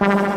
you.